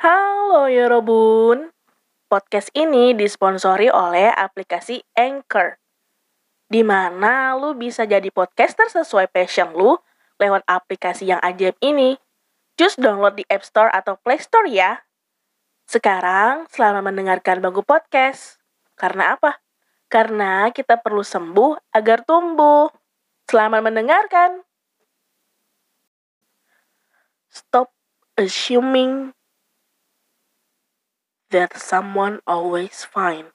Halo Yorobun, podcast ini disponsori oleh aplikasi Anchor, di mana lu bisa jadi podcaster sesuai passion lu lewat aplikasi yang ajaib ini. Just download di App Store atau Play Store ya. Sekarang, selamat mendengarkan Bagu Podcast. Karena apa? Karena kita perlu sembuh agar tumbuh. Selamat mendengarkan. Stop assuming that someone always fine.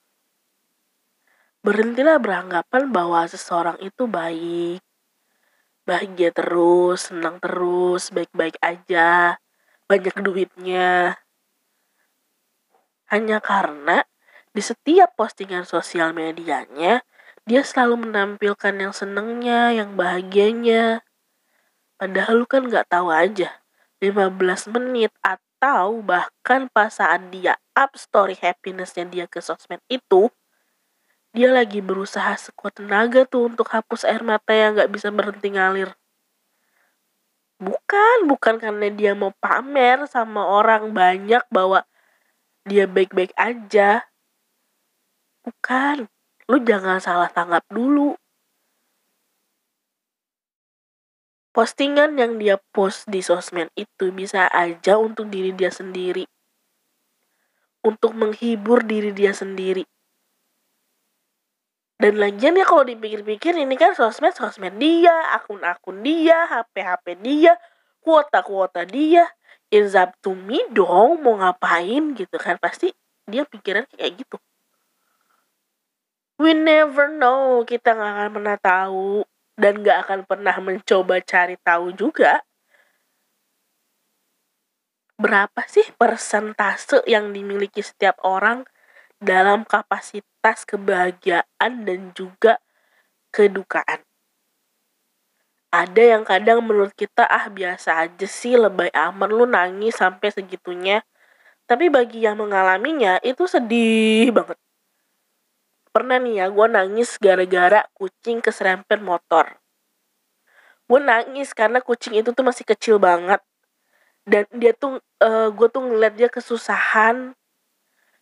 Berhentilah beranggapan bahwa seseorang itu baik, bahagia terus, senang terus, baik-baik aja, banyak duitnya. Hanya karena di setiap postingan sosial medianya, dia selalu menampilkan yang senengnya, yang bahagianya. Padahal lu kan nggak tahu aja, 15 menit atau bahkan pas saat dia up story happinessnya dia ke sosmed itu, dia lagi berusaha sekuat tenaga tuh untuk hapus air mata yang nggak bisa berhenti ngalir. Bukan, bukan karena dia mau pamer sama orang banyak bahwa dia baik-baik aja. Bukan, lu jangan salah tanggap dulu. Postingan yang dia post di sosmed itu bisa aja untuk diri dia sendiri. Untuk menghibur diri dia sendiri. Dan lagian ya kalau dipikir-pikir ini kan sosmed-sosmed dia, akun-akun dia, HP-HP dia, kuota-kuota dia. It's up to me dong mau ngapain gitu kan. Pasti dia pikiran kayak gitu. We never know, kita nggak akan pernah tahu dan gak akan pernah mencoba cari tahu juga berapa sih persentase yang dimiliki setiap orang dalam kapasitas kebahagiaan dan juga kedukaan. Ada yang kadang menurut kita ah biasa aja sih lebay amat lu nangis sampai segitunya. Tapi bagi yang mengalaminya itu sedih banget pernah nih ya gue nangis gara-gara kucing keserempet motor. Gue nangis karena kucing itu tuh masih kecil banget. Dan dia tuh uh, gue tuh ngeliat dia kesusahan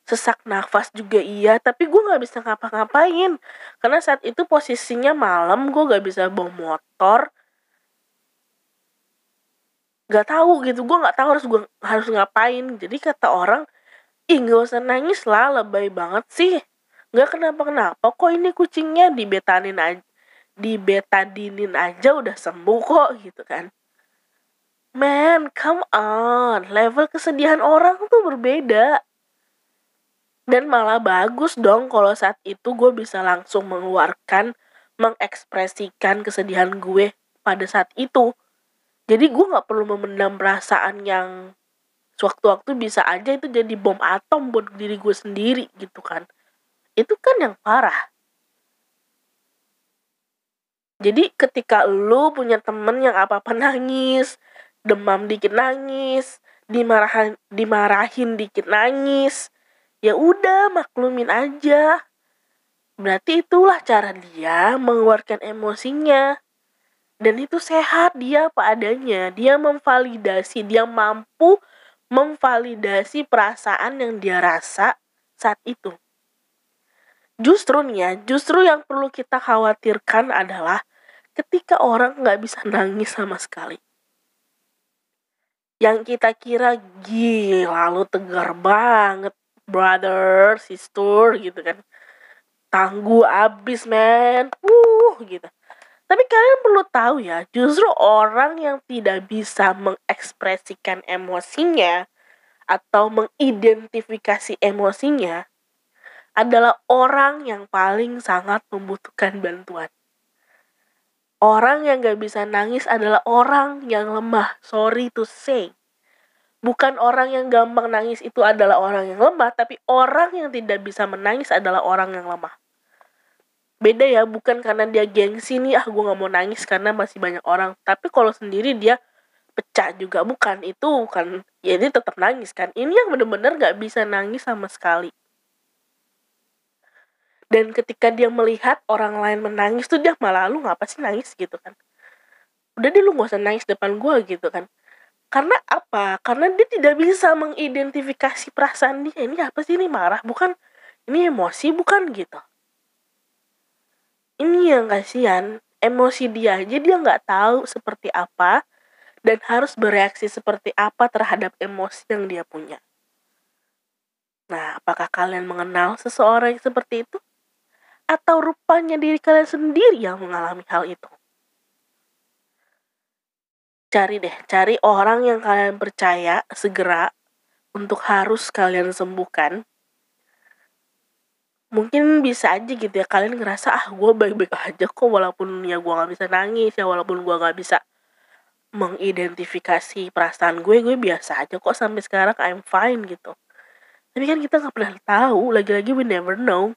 sesak nafas juga iya tapi gue nggak bisa ngapa-ngapain. Karena saat itu posisinya malam gue nggak bisa bawa motor. Nggak tahu gitu gue nggak tahu harus gue harus ngapain. Jadi kata orang ih gak usah nangis lah lebay banget sih nggak kenapa-kenapa kok ini kucingnya dibetanin aja dibetadinin aja udah sembuh kok gitu kan. Man come on. Level kesedihan orang tuh berbeda. Dan malah bagus dong kalau saat itu gue bisa langsung mengeluarkan mengekspresikan kesedihan gue pada saat itu. Jadi gue nggak perlu memendam perasaan yang sewaktu-waktu bisa aja itu jadi bom atom buat diri gue sendiri gitu kan itu kan yang parah. Jadi ketika lu punya temen yang apa-apa nangis, demam dikit nangis, dimarahin dimarahin dikit nangis, ya udah maklumin aja. Berarti itulah cara dia mengeluarkan emosinya. Dan itu sehat dia apa adanya. Dia memvalidasi, dia mampu memvalidasi perasaan yang dia rasa saat itu. Justru nih ya, justru yang perlu kita khawatirkan adalah ketika orang nggak bisa nangis sama sekali. Yang kita kira gila lu tegar banget, brother, sister gitu kan. Tangguh abis men, uh gitu. Tapi kalian perlu tahu ya, justru orang yang tidak bisa mengekspresikan emosinya atau mengidentifikasi emosinya adalah orang yang paling sangat membutuhkan bantuan. Orang yang gak bisa nangis adalah orang yang lemah. Sorry to say. Bukan orang yang gampang nangis itu adalah orang yang lemah, tapi orang yang tidak bisa menangis adalah orang yang lemah. Beda ya, bukan karena dia gengsi nih, ah gue gak mau nangis karena masih banyak orang. Tapi kalau sendiri dia pecah juga, bukan. Itu kan, ya dia tetap nangis kan. Ini yang bener-bener gak bisa nangis sama sekali dan ketika dia melihat orang lain menangis tuh dia malah lu ngapa sih nangis? gitu kan. Udah deh lu gak usah nangis depan gue gitu kan. Karena apa? Karena dia tidak bisa mengidentifikasi perasaan dia ini apa sih? Ini marah bukan? Ini emosi bukan? gitu. Ini yang kasihan emosi dia aja dia nggak tahu seperti apa dan harus bereaksi seperti apa terhadap emosi yang dia punya. Nah apakah kalian mengenal seseorang yang seperti itu atau rupanya diri kalian sendiri yang mengalami hal itu? Cari deh cari orang yang kalian percaya segera untuk harus kalian sembuhkan. Mungkin bisa aja gitu ya kalian ngerasa ah gue baik-baik aja kok walaupun ya gue nggak bisa nangis ya walaupun gue nggak bisa mengidentifikasi perasaan gue gue biasa aja kok sampai sekarang I'm fine gitu. Tapi kan kita nggak pernah tahu lagi-lagi we never know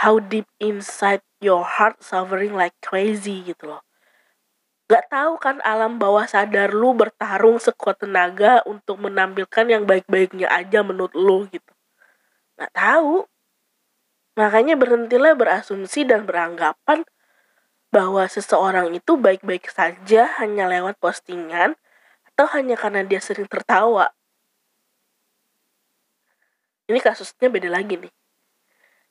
how deep inside your heart suffering like crazy gitu loh Gak tahu kan alam bawah sadar lu bertarung sekuat tenaga untuk menampilkan yang baik-baiknya aja menurut lu gitu. Gak tahu. Makanya berhentilah berasumsi dan beranggapan bahwa seseorang itu baik-baik saja hanya lewat postingan atau hanya karena dia sering tertawa. Ini kasusnya beda lagi nih.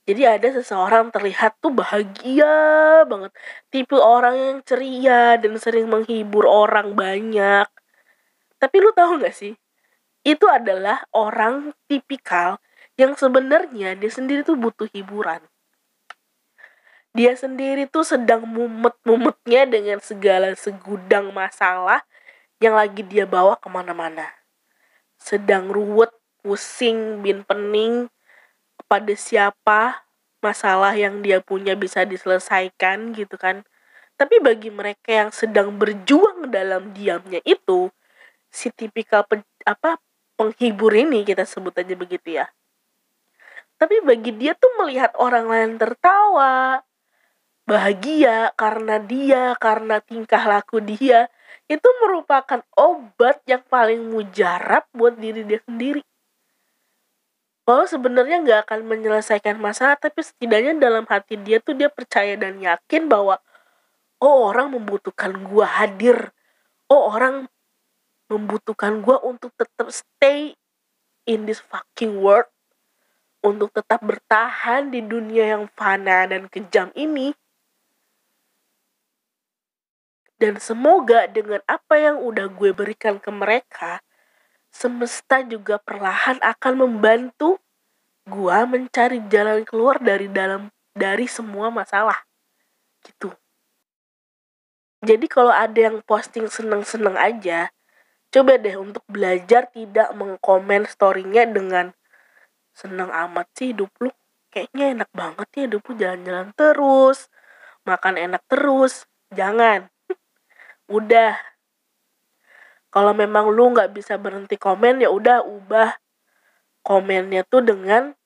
Jadi ada seseorang terlihat tuh bahagia banget. Tipe orang yang ceria dan sering menghibur orang banyak. Tapi lu tahu gak sih? Itu adalah orang tipikal yang sebenarnya dia sendiri tuh butuh hiburan. Dia sendiri tuh sedang mumet-mumetnya dengan segala segudang masalah yang lagi dia bawa ke mana-mana. Sedang ruwet, pusing, bin pening, pada siapa masalah yang dia punya bisa diselesaikan gitu kan. Tapi bagi mereka yang sedang berjuang dalam diamnya itu, si tipikal pe, apa penghibur ini kita sebut aja begitu ya tapi bagi dia tuh melihat orang lain tertawa bahagia karena dia karena tingkah laku dia itu merupakan obat yang paling mujarab buat diri dia sendiri Kalau sebenarnya nggak akan menyelesaikan masalah tapi setidaknya dalam hati dia tuh dia percaya dan yakin bahwa oh orang membutuhkan gua hadir oh orang membutuhkan gua untuk tetap stay in this fucking world untuk tetap bertahan di dunia yang fana dan kejam ini. Dan semoga dengan apa yang udah gue berikan ke mereka, semesta juga perlahan akan membantu gue mencari jalan keluar dari dalam dari semua masalah. Gitu. Jadi kalau ada yang posting seneng-seneng aja, coba deh untuk belajar tidak mengkomen storynya dengan seneng amat sih hidup lu. Kayaknya enak banget ya hidup lu. Jalan-jalan terus. Makan enak terus. Jangan. Udah kalau memang lu nggak bisa berhenti komen ya udah ubah komennya tuh dengan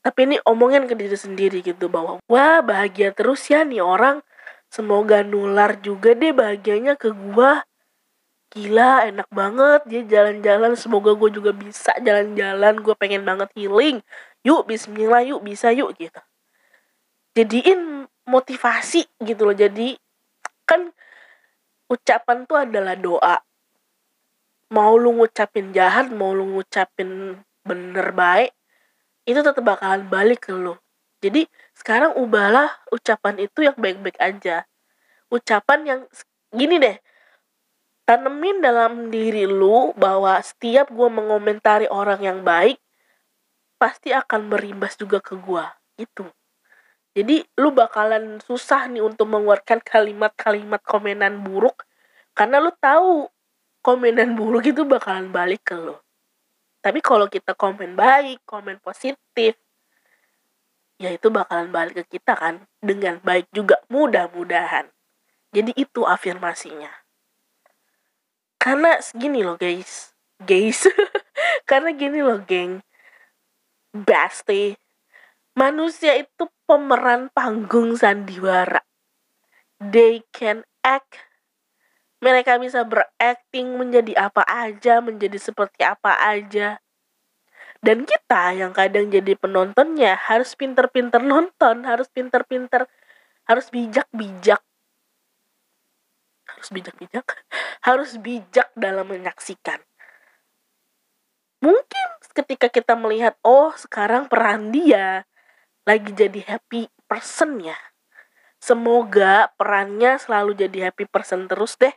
tapi ini omongin ke diri sendiri gitu. Bahwa wah bahagia terus ya nih orang. Semoga nular juga deh bahagianya ke gua. Gila enak banget dia jalan-jalan. Semoga gue juga bisa jalan-jalan. Gue pengen banget healing. Yuk Bismillah yuk bisa yuk gitu. Jadiin motivasi gitu loh. Jadi kan ucapan tuh adalah doa mau lu ngucapin jahat mau lu ngucapin bener baik itu tetap bakalan balik ke lu. Jadi sekarang ubahlah ucapan itu yang baik-baik aja. Ucapan yang gini deh. Tanemin dalam diri lu bahwa setiap gue mengomentari orang yang baik pasti akan berimbas juga ke gue itu jadi lu bakalan susah nih untuk mengeluarkan kalimat-kalimat komenan buruk karena lu tahu komenan buruk itu bakalan balik ke lu tapi kalau kita komen baik komen positif ya itu bakalan balik ke kita kan dengan baik juga mudah-mudahan. Jadi itu afirmasinya. Karena segini loh guys. Guys. Karena gini loh geng. Basti. Manusia itu pemeran panggung sandiwara. They can act mereka bisa berakting menjadi apa aja menjadi seperti apa aja. Dan kita yang kadang jadi penontonnya harus pinter-pinter nonton harus pinter-pinter harus bijak-bijak. Harus bijak-bijak harus bijak dalam menyaksikan. Mungkin ketika kita melihat oh sekarang peran dia lagi jadi happy person ya semoga perannya selalu jadi happy person terus deh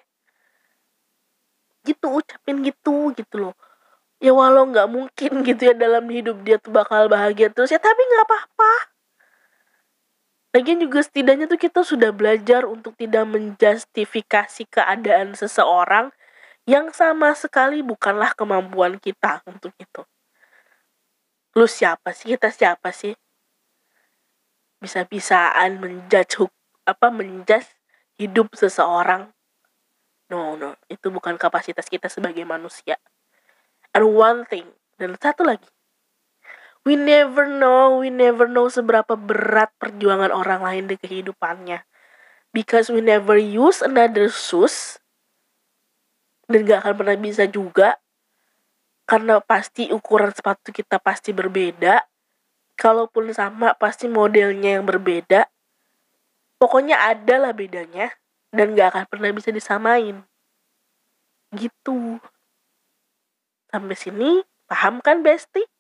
gitu ucapin gitu gitu loh ya walau nggak mungkin gitu ya dalam hidup dia tuh bakal bahagia terus ya tapi nggak apa-apa Lagian juga setidaknya tuh kita sudah belajar untuk tidak menjustifikasi keadaan seseorang yang sama sekali bukanlah kemampuan kita untuk itu. Lu siapa sih? Kita siapa sih? Bisa-bisaan menjudge apa menjudge hidup seseorang. No, no, itu bukan kapasitas kita sebagai manusia. And one thing, dan satu lagi, we never know, we never know seberapa berat perjuangan orang lain di kehidupannya. Because we never use another shoes dan gak akan pernah bisa juga karena pasti ukuran sepatu kita pasti berbeda. Kalaupun sama, pasti modelnya yang berbeda. Pokoknya ada lah bedanya dan gak akan pernah bisa disamain. Gitu. Sampai sini, paham kan Besti?